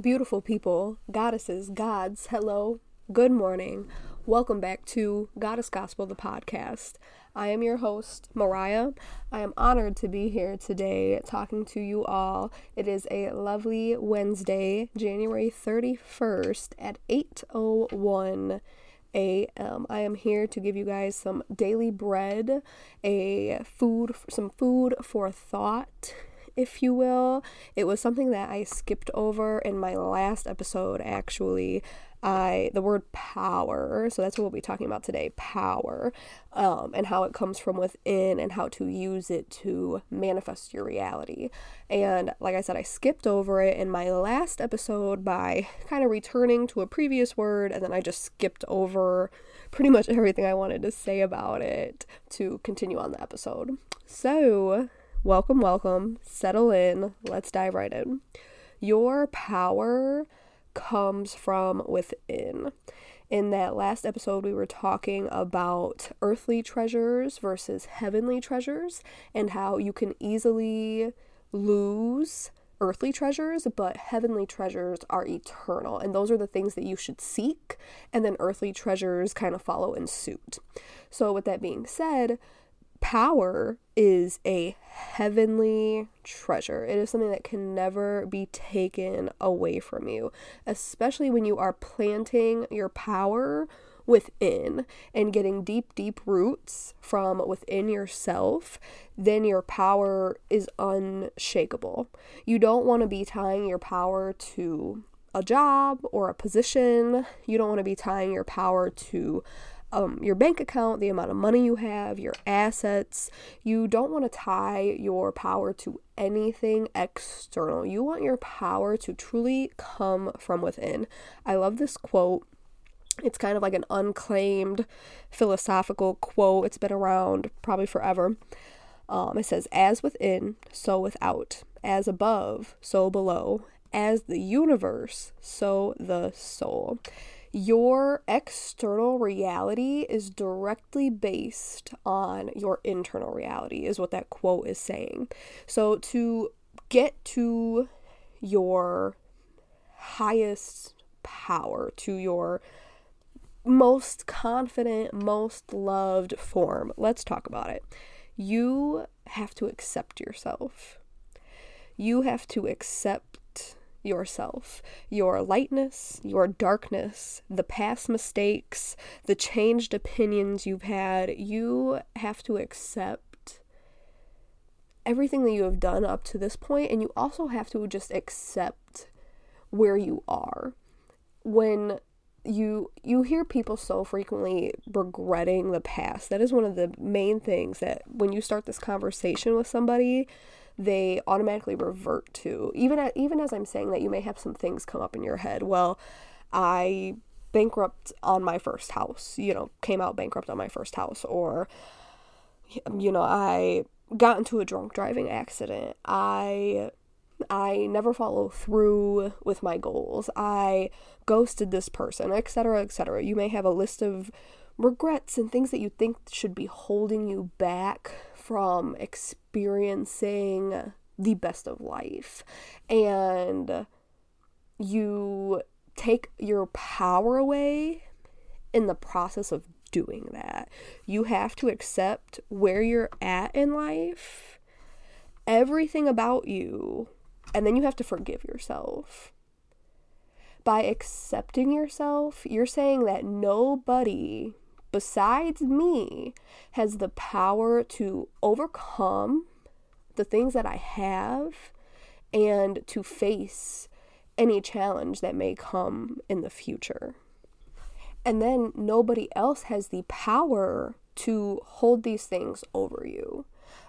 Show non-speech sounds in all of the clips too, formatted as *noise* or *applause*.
Beautiful people, goddesses, gods, hello, good morning. Welcome back to Goddess Gospel, the podcast. I am your host, Mariah. I am honored to be here today talking to you all. It is a lovely Wednesday, January 31st at 8:01 a.m. I am here to give you guys some daily bread, a food, some food for thought if you will. It was something that I skipped over in my last episode, actually. I the word power, so that's what we'll be talking about today, power, um, and how it comes from within and how to use it to manifest your reality. And like I said, I skipped over it in my last episode by kind of returning to a previous word, and then I just skipped over pretty much *laughs* everything I wanted to say about it to continue on the episode. So welcome, welcome, settle in, let's dive right in. Your power comes from within. In that last episode, we were talking about earthly treasures versus heavenly treasures and how you can easily lose earthly treasures, but heavenly treasures are eternal. And those are the things that you should seek, and then earthly treasures kind of follow in suit. So, with that being said, power is a heavenly treasure. It is something that can never be taken away from you, especially when you are planting your power within and getting deep, deep roots from within yourself, then your power is unshakable. You don't want to be tying your power to a job or a position. You don't want to be tying your power to um, your bank account, the amount of money you have, your assets. You don't want to tie your power to anything external. You want your power to truly come from within. I love this quote. It's kind of like an unclaimed philosophical quote. It's been around probably forever. Um, it says, As within, so without. As above, so below. As the universe, so the soul your external reality is directly based on your internal reality, is what that quote is saying. So, to get to your highest power, to your most confident, most loved form, let's talk about it. You have to accept yourself. You have to accept yourself, your lightness, your darkness, the past mistakes, the changed opinions you've had. You have to accept everything that you have done up to this point, and you also have to just accept where you are. When you you hear people so frequently regretting the past that is one of the main things that when you start this conversation with somebody they automatically revert to. Even at, even as I'm saying that, you may have some things come up in your head. Well, I bankrupt on my first house. You know, came out bankrupt on my first house, or you know, I got into a drunk driving accident. I I never follow through with my goals. I ghosted this person, etc., etc. You may have a list of regrets and things that you think should be holding you back from experiencing the best of life. And you take your power away in the process of doing that. You have to accept where you're at in life, everything about you, and then you have to forgive yourself. By accepting yourself, you're saying that nobody besides me has the power to overcome the things that I have and to face any challenge that may come in the future. And then nobody else has the power to hold these things over you.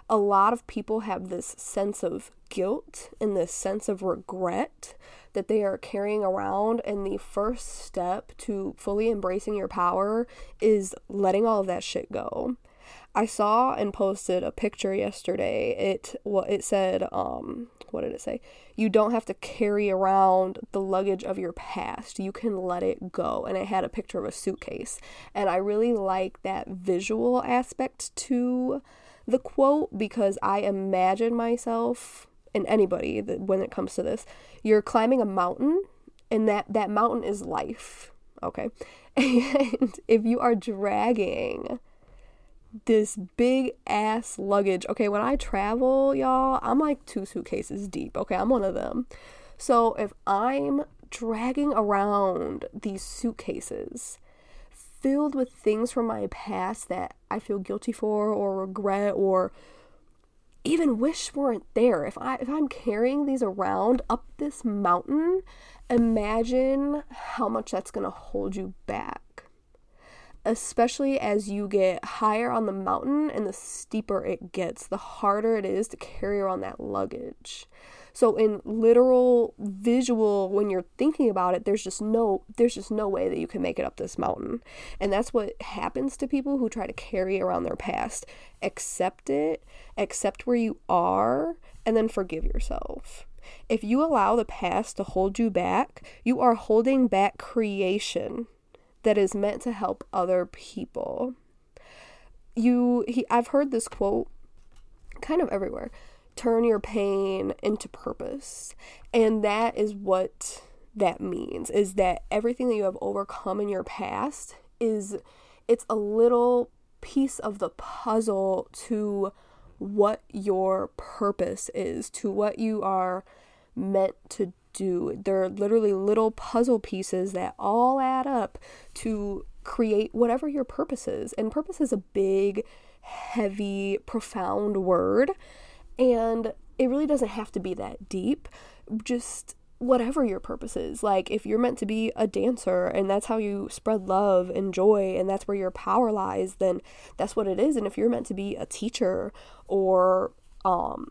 A lot of people have this sense of guilt and this sense of regret that they are carrying around. And the first step to fully embracing your power is letting all of that shit go. I saw and posted a picture yesterday. It what it said um what did it say? You don't have to carry around the luggage of your past. You can let it go. And it had a picture of a suitcase. And I really like that visual aspect to the quote because I imagine myself and anybody that when it comes to this, you're climbing a mountain And that that mountain is life, okay? *laughs* And if you are dragging this big ass luggage. Okay, when I travel, y'all, I'm like two suitcases deep. Okay, I'm one of them. So if I'm dragging around these suitcases filled with things from my past that I feel guilty for or regret or even wish weren't there. If I if I'm carrying these around up this mountain, imagine how much that's going to hold you back especially as you get higher on the mountain and the steeper it gets, the harder it is to carry around that luggage. So in literal visual when you're thinking about it, there's just no there's just no way that you can make it up this mountain. And that's what happens to people who try to carry around their past. Accept it, accept where you are, and then forgive yourself. If you allow the past to hold you back, you are holding back creation that is meant to help other people. You he I've heard this quote kind of everywhere. Turn your pain into purpose. And that is what that means is that everything that you have overcome in your past is it's a little piece of the puzzle to what your purpose is, to what you are meant to do. They're literally little puzzle pieces that all add up to create whatever your purpose is. And purpose is a big, heavy, profound word. And it really doesn't have to be that deep. Just whatever your purpose is. Like if you're meant to be a dancer and that's how you spread love and joy and that's where your power lies, then that's what it is. And if you're meant to be a teacher or um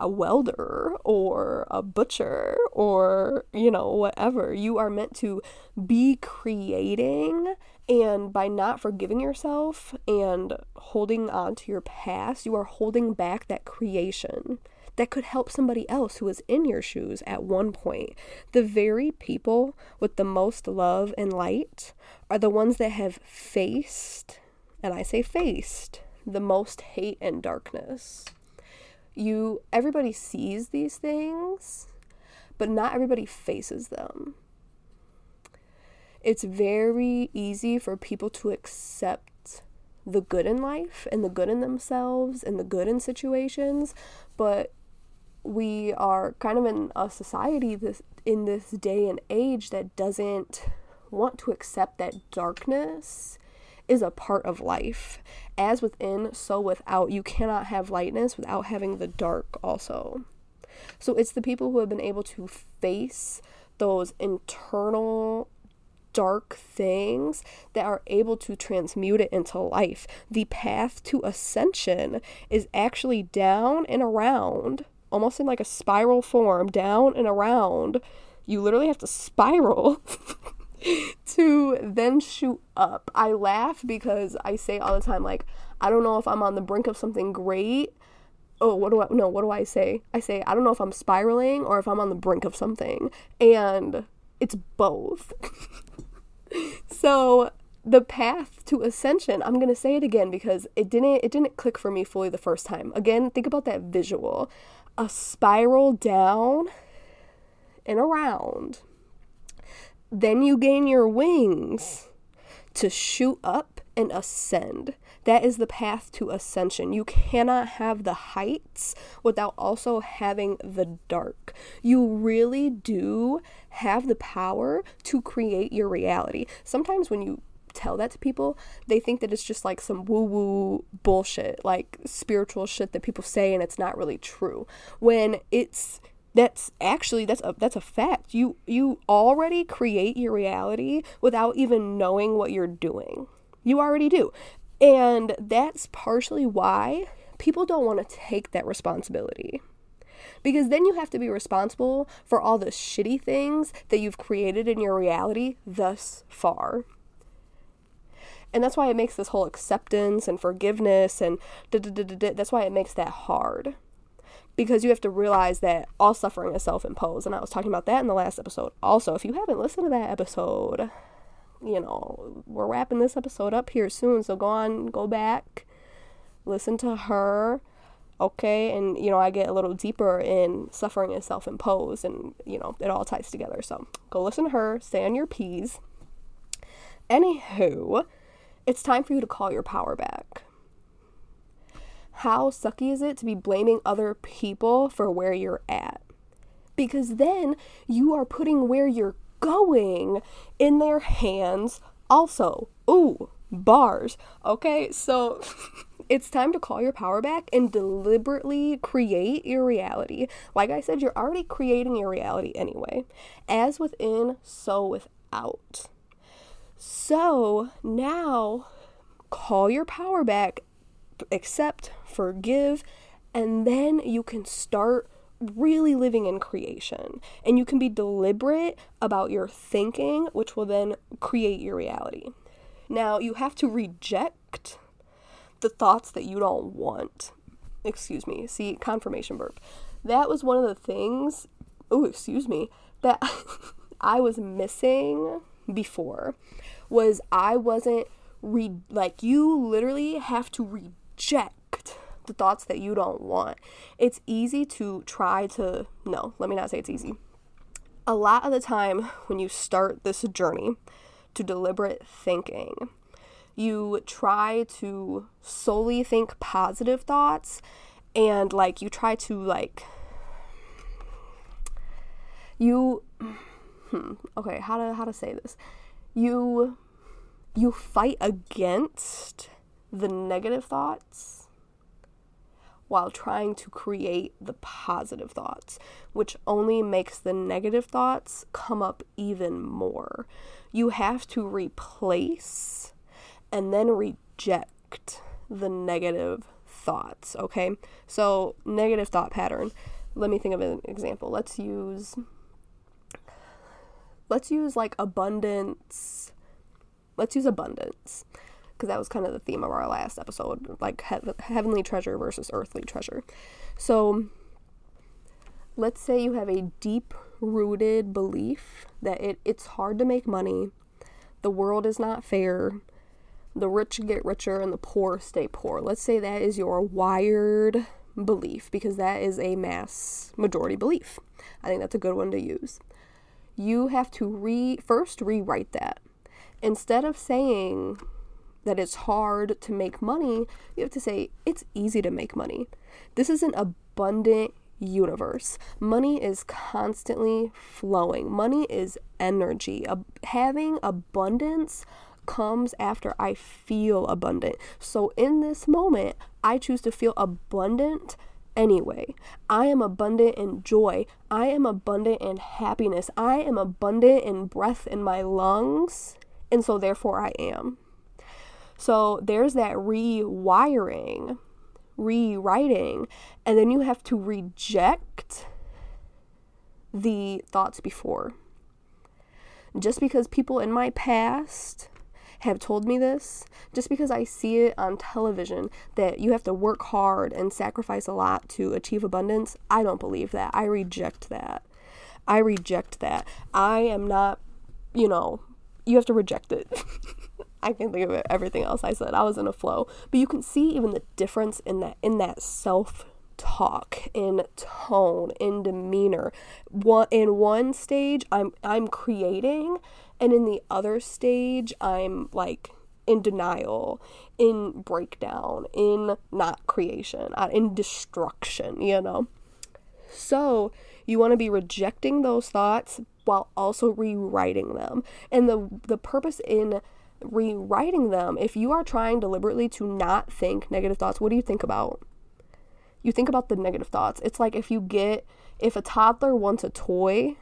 a welder or a butcher or, you know, whatever. You are meant to be creating. And by not forgiving yourself and holding on to your past, you are holding back that creation that could help somebody else who was in your shoes at one point. The very people with the most love and light are the ones that have faced, and I say faced, the most hate and darkness you everybody sees these things, but not everybody faces them. It's very easy for people to accept the good in life and the good in themselves and the good in situations, but we are kind of in a society this in this day and age that doesn't want to accept that darkness is a part of life. As within, so without. You cannot have lightness without having the dark also. So it's the people who have been able to face those internal dark things that are able to transmute it into life. The path to ascension is actually down and around, almost in like a spiral form, down and around. You literally have to spiral *laughs* *laughs* to then shoot up. I laugh because I say all the time, like, I don't know if I'm on the brink of something great. Oh, what do I no, what do I say? I say I don't know if I'm spiraling or if I'm on the brink of something. And it's both. *laughs* so the path to ascension, I'm gonna say it again because it didn't it didn't click for me fully the first time. Again, think about that visual. A spiral down and around then you gain your wings to shoot up and ascend. That is the path to ascension. You cannot have the heights without also having the dark. You really do have the power to create your reality. Sometimes when you tell that to people, they think that it's just like some woo woo bullshit, like spiritual shit that people say and it's not really true. When it's that's actually that's a that's a fact. You you already create your reality without even knowing what you're doing. You already do. And that's partially why people don't want to take that responsibility. Because then you have to be responsible for all the shitty things that you've created in your reality thus far. And that's why it makes this whole acceptance and forgiveness and that's why it makes that hard because you have to realize that all suffering is self imposed. And I was talking about that in the last episode. Also, if you haven't listened to that episode, you know, we're wrapping this episode up here soon. So go on, go back, listen to her. okay? And, you know, I get a little deeper in suffering is self imposed, and, you know, it all ties together. So go listen to her, stay on your P's. Anywho, it's time for you to call your power back. How sucky is it to be blaming other people for where you're at? Because then you are putting where you're going in their hands also. Ooh, bars. Okay, so *laughs* it's time to call your power back and deliberately create your reality. Like I said, you're already creating your reality anyway. As within, so without. So now call your power back, accept, forgive, and then you can start really living in creation. And you can be deliberate about your thinking, which will then create your reality. Now, you have to reject the thoughts that you don't want. Excuse me. See, confirmation burp. That was one of the things, oh, excuse me, that *laughs* I was missing before was I wasn't re like you literally have to reject the thoughts that you don't want. It's easy to try to no, let me not say it's easy. A lot of the time when you start this journey to deliberate thinking, you try to solely think positive thoughts and like you try to like you hmm, okay how to how to say this you you fight against the negative thoughts while trying to create the positive thoughts, which only makes the negative thoughts come up even more. You have to replace and then reject the negative thoughts, okay? So, negative thought pattern. Let me think of an example. Let's use let's use like abundance. Let's use abundance because that was kind of the theme of our last episode, like he- heavenly treasure versus earthly treasure. So, let's say you have a deep rooted belief that it, it's hard to make money, the world is not fair, the rich get richer and the poor stay poor. Let's say that is your wired belief because that is a mass majority belief. I think that's a good one to use. You have to re first rewrite that. Instead of saying that it's hard to make money, you have to say it's easy to make money. This is an abundant universe. Money is constantly flowing. Money is energy. Ab- having abundance comes after I feel abundant. So in this moment, I choose to feel abundant anyway. I am abundant in joy. I am abundant in happiness. I am abundant in breath in my lungs. And so therefore I am. So there's that rewiring, rewriting, and then you have to reject the thoughts before. Just because people in my past have told me this just because I see it on television that you have to work hard and sacrifice a lot to achieve abundance. I don't believe that. I reject that. I reject that. I am not, you know, you have to reject it. *laughs* I can't think of everything else I said. I was in a flow. But you can see even the difference in that in that self talk, in tone, in demeanor. One in one stage I'm I'm creating and in the other stage, I'm like in denial, in breakdown, in not creation, uh, in destruction, you know? So you want to be rejecting those thoughts while also rewriting them. And the, the purpose in rewriting them, if you are trying deliberately to not think negative thoughts, what do you think about? You think about the negative thoughts. It's like if you get, if a toddler wants a toy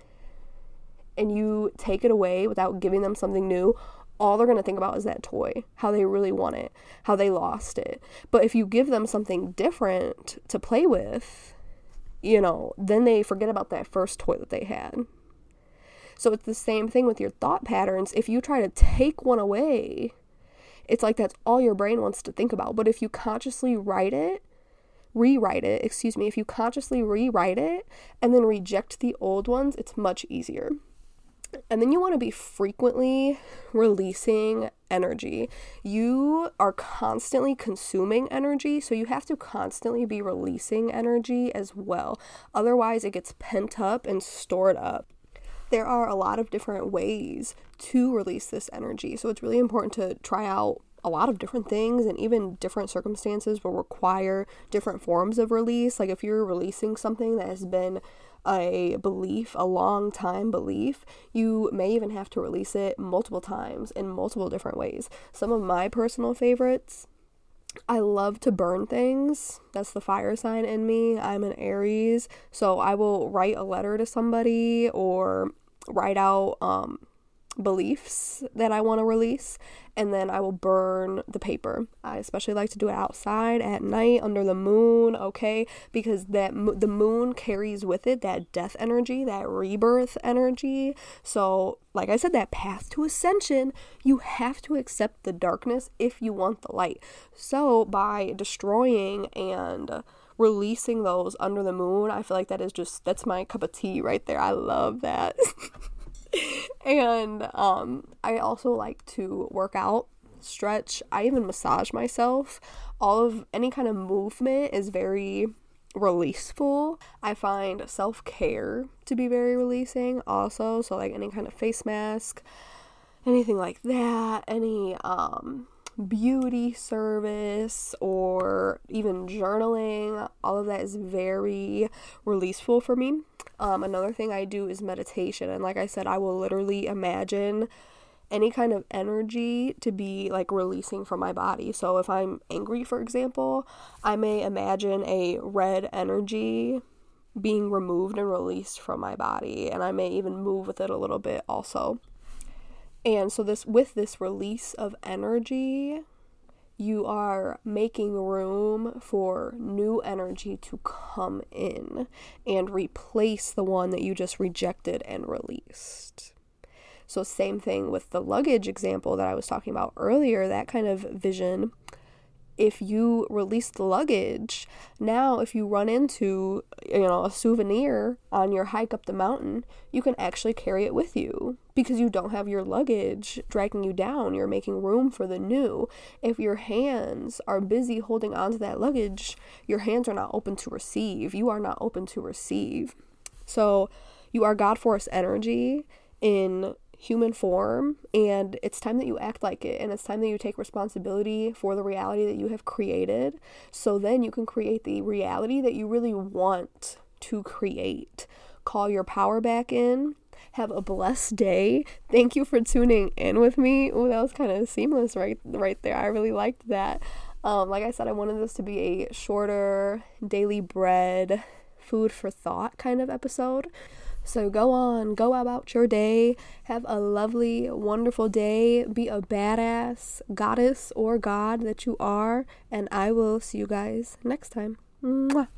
and you take it away without giving them something new, all they're going to think about is that toy, how they really want it, how they lost it. But if you give them something different to play with, you know, then they forget about that first toy that they had. So it's the same thing with your thought patterns. If you try to take one away, it's like that's all your brain wants to think about. But if you consciously write it, rewrite it, excuse me, if you consciously rewrite it and then reject the old ones, it's much easier. And then you want to be frequently releasing energy. You are constantly consuming energy, so you have to constantly be releasing energy as well. Otherwise, it gets pent up and stored up. There are a lot of different ways to release this energy, so it's really important to try out a lot of different things and even different circumstances will require different forms of release. Like if you're releasing something that has been a belief, a long time belief, you may even have to release it multiple times in multiple different ways. Some of my personal favorites I love to burn things. That's the fire sign in me. I'm an Aries, so I will write a letter to somebody or write out um, beliefs that I want to release, and then I will burn the paper. I especially like to do it outside at night under the moon, okay? Because that the moon carries with it that death energy, that rebirth energy. So, like I said, that path to ascension, you have to accept the darkness if you want the light. So, by destroying and releasing those under the moon, I feel like that is just that's my cup of tea right there. I love that. *laughs* *laughs* and um, I also like to work out, stretch. I even massage myself. All of any kind of movement is very releaseful. I find self care to be very releasing also. So, like any kind of face mask, anything like that, any um, beauty service or even journaling, all of that is very releaseful for me. Um, another thing I do is meditation. And like I said, I will literally imagine any kind of energy to be like releasing from my body. So if I'm angry, for example, I may imagine a red energy being removed and released from my body and I may even move with it a little bit also. And so this with this release of energy, you are making room for new energy to come in and replace the one that you just rejected and released. So, same thing with the luggage example that I was talking about earlier, that kind of vision if you release the luggage, now if you run into, you know, a souvenir on your hike up the mountain, you can actually carry it with you because you don't have your luggage dragging you down. You're making room for the new. If your hands are busy holding onto that luggage, your hands are not open to receive. You are not open to receive. So, you are God force energy in human form and it's time that you act like it and it's time that you take responsibility for the reality that you have created so then you can create the reality that you really want to create. Call your power back in. Have a blessed day. Thank you for tuning in with me. Oh that was kind of seamless right right there. I really liked that. Um, like i said i wanted this to be a shorter daily bread food for thought kind of episode so go on, go about your day, have a lovely, wonderful day, be a badass goddess or god that you are, and I will see you guys next time. Mwah.